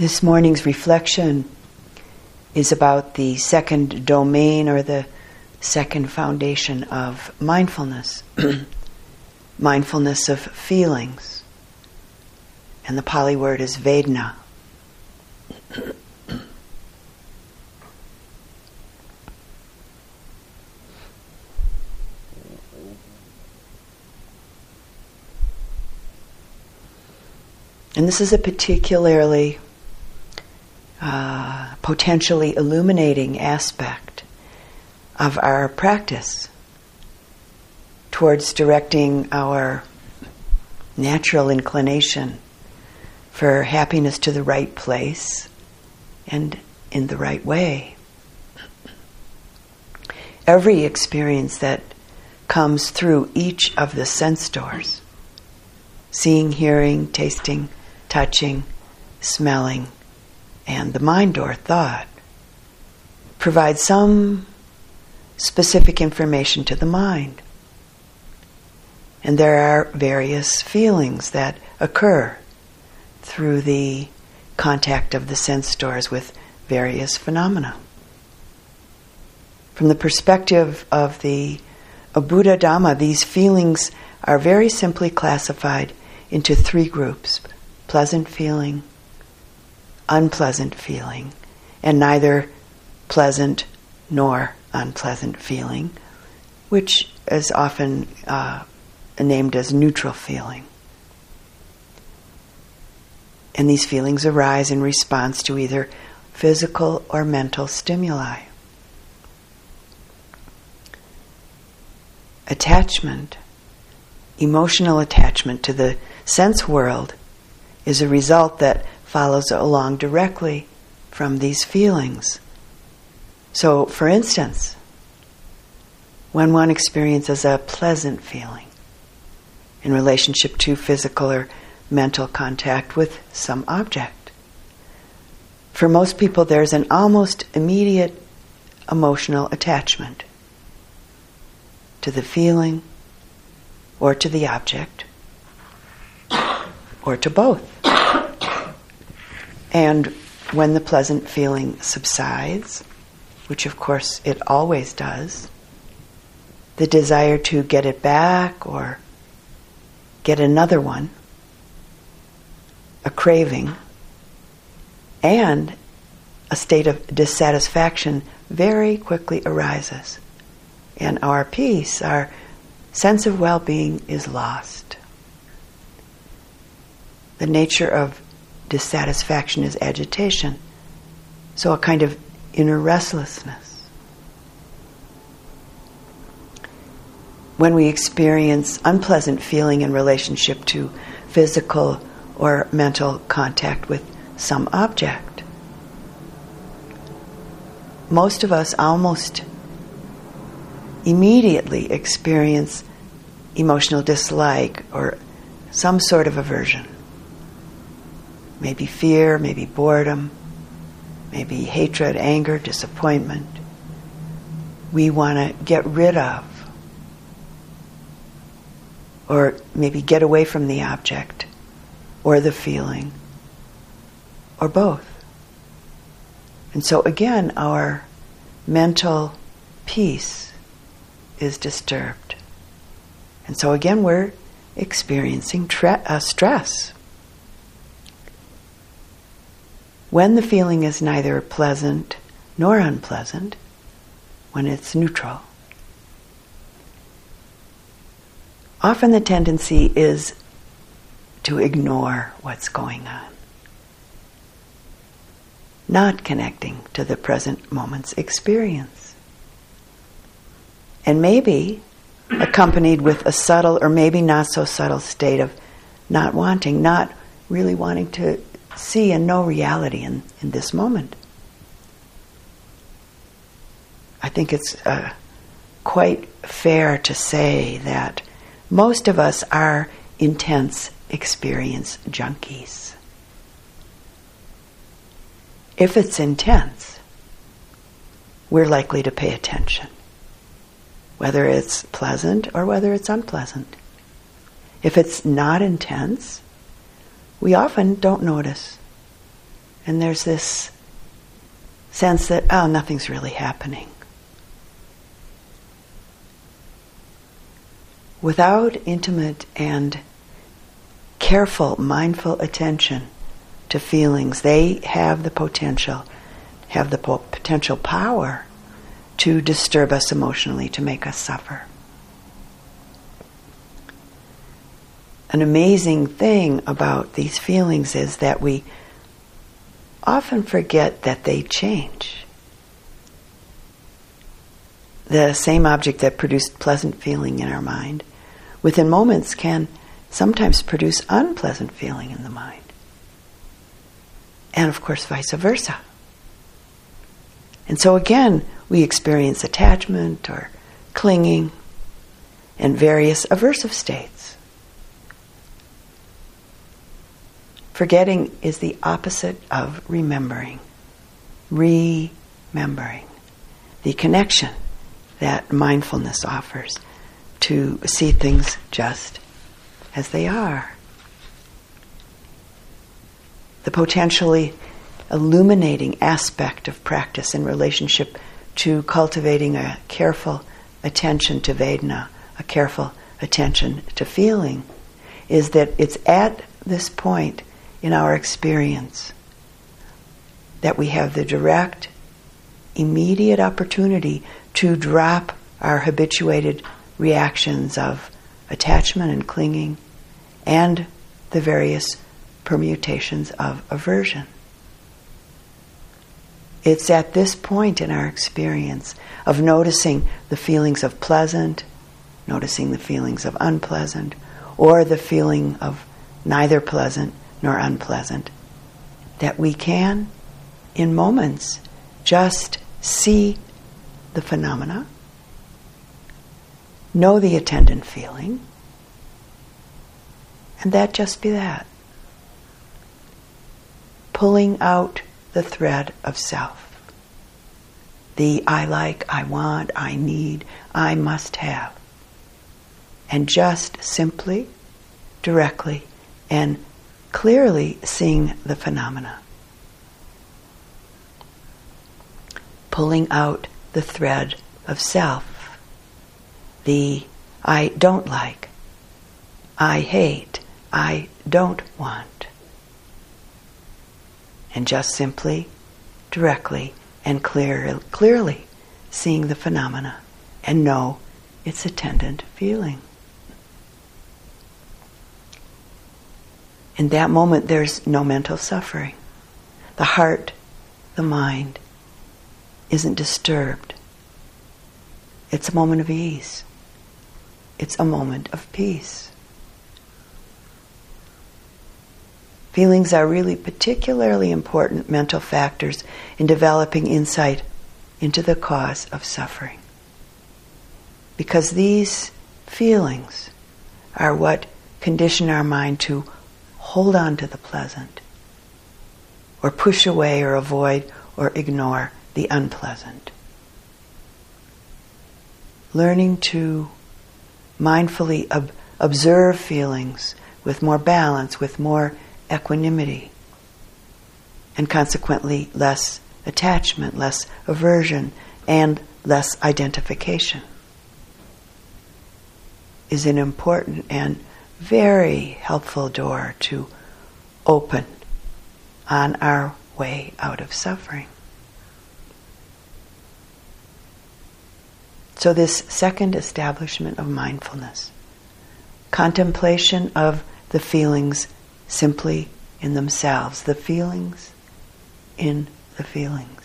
This morning's reflection is about the second domain or the second foundation of mindfulness mindfulness of feelings. And the Pali word is Vedana. And this is a particularly potentially illuminating aspect of our practice towards directing our natural inclination for happiness to the right place and in the right way. Every experience that comes through each of the sense doors seeing, hearing, tasting, touching, smelling, and the mind or thought, provide some specific information to the mind. And there are various feelings that occur through the contact of the sense doors with various phenomena. From the perspective of the Buddha Dhamma, these feelings are very simply classified into three groups pleasant feeling, unpleasant feeling, and neither pleasant nor unpleasant feeling, which is often uh, named as neutral feeling. And these feelings arise in response to either physical or mental stimuli. Attachment, emotional attachment to the sense world, is a result that follows along directly from these feelings. So, for instance, when one experiences a pleasant feeling in relationship to physical or mental contact with some object, for most people there's an almost immediate emotional attachment to the feeling or to the object or to both. And when the pleasant feeling subsides, which of course it always does, the desire to get it back or get another one, a craving, and a state of dissatisfaction very quickly arises. And our peace, our sense of well being is lost. The nature of dissatisfaction is agitation. So, a kind of inner restlessness. When we experience unpleasant feeling in relationship to physical or mental contact with some object, most of us almost immediately experience emotional dislike or some sort of aversion. Maybe fear, maybe boredom, maybe hatred, anger, disappointment. We want to get rid of, or maybe get away from the object, or the feeling, or both. And so again, our mental peace is disturbed. And so again, we're experiencing tre- uh, stress. When the feeling is neither pleasant nor unpleasant, when it's neutral, often the tendency is to ignore what's going on, not connecting to the present moment's experience. And maybe accompanied with a subtle or maybe not so subtle state of not wanting, not really wanting to see and know reality in, in this moment. I think it's uh, quite fair to say that most of us are intense experience junkies. If it's intense, we're likely to pay attention, whether it's pleasant or whether it's unpleasant. If it's not intense, we often don't notice. And there's this sense that, oh, nothing's really happening. Without intimate and careful, mindful attention to feelings, they have the potential, have the po- potential power to disturb us emotionally, to make us suffer. An amazing thing about these feelings is that we often forget that they change. The same object that produced pleasant feeling in our mind, within moments, can sometimes produce unpleasant feeling in the mind. And of course, vice versa. And so again, we experience attachment or clinging and various aversive states. Forgetting is the opposite of remembering. Remembering. The connection that mindfulness offers to see things just as they are. The potentially illuminating aspect of practice in relationship to cultivating a careful attention to Vedana, a careful attention to feeling, is that it's at this point in our experience that we have the direct, immediate opportunity to drop our habituated reactions of attachment and clinging and the various permutations of aversion. It's at this point in our experience of noticing the feelings of pleasant, noticing the feelings of unpleasant, or the feeling of neither pleasant nor unpleasant, that we can, in moments, just see the phenomena, know the attendant feeling, and that just be that. Pulling out the thread of self. The I like, I want, I need, I must have. And just simply, directly, and clearly seeing the phenomena. Pulling out the thread of self. The I don't like, I hate, I don't want and just simply, directly, and clear, clearly seeing the phenomena and know its attendant feeling. In that moment, there's no mental suffering. The heart, the mind, isn't disturbed. It's a moment of ease. It's a moment of peace. Feelings are really particularly important mental factors in developing insight into the cause of suffering. Because these feelings are what condition our mind to hold on to the pleasant, or push away or avoid or ignore the unpleasant. Learning to mindfully ob- observe feelings with more balance, with more equanimity, and consequently less attachment, less aversion, and less identification is an important and very helpful door to open on our way out of suffering. So, this second establishment of mindfulness, contemplation of the feelings simply in themselves, the feelings in the feelings.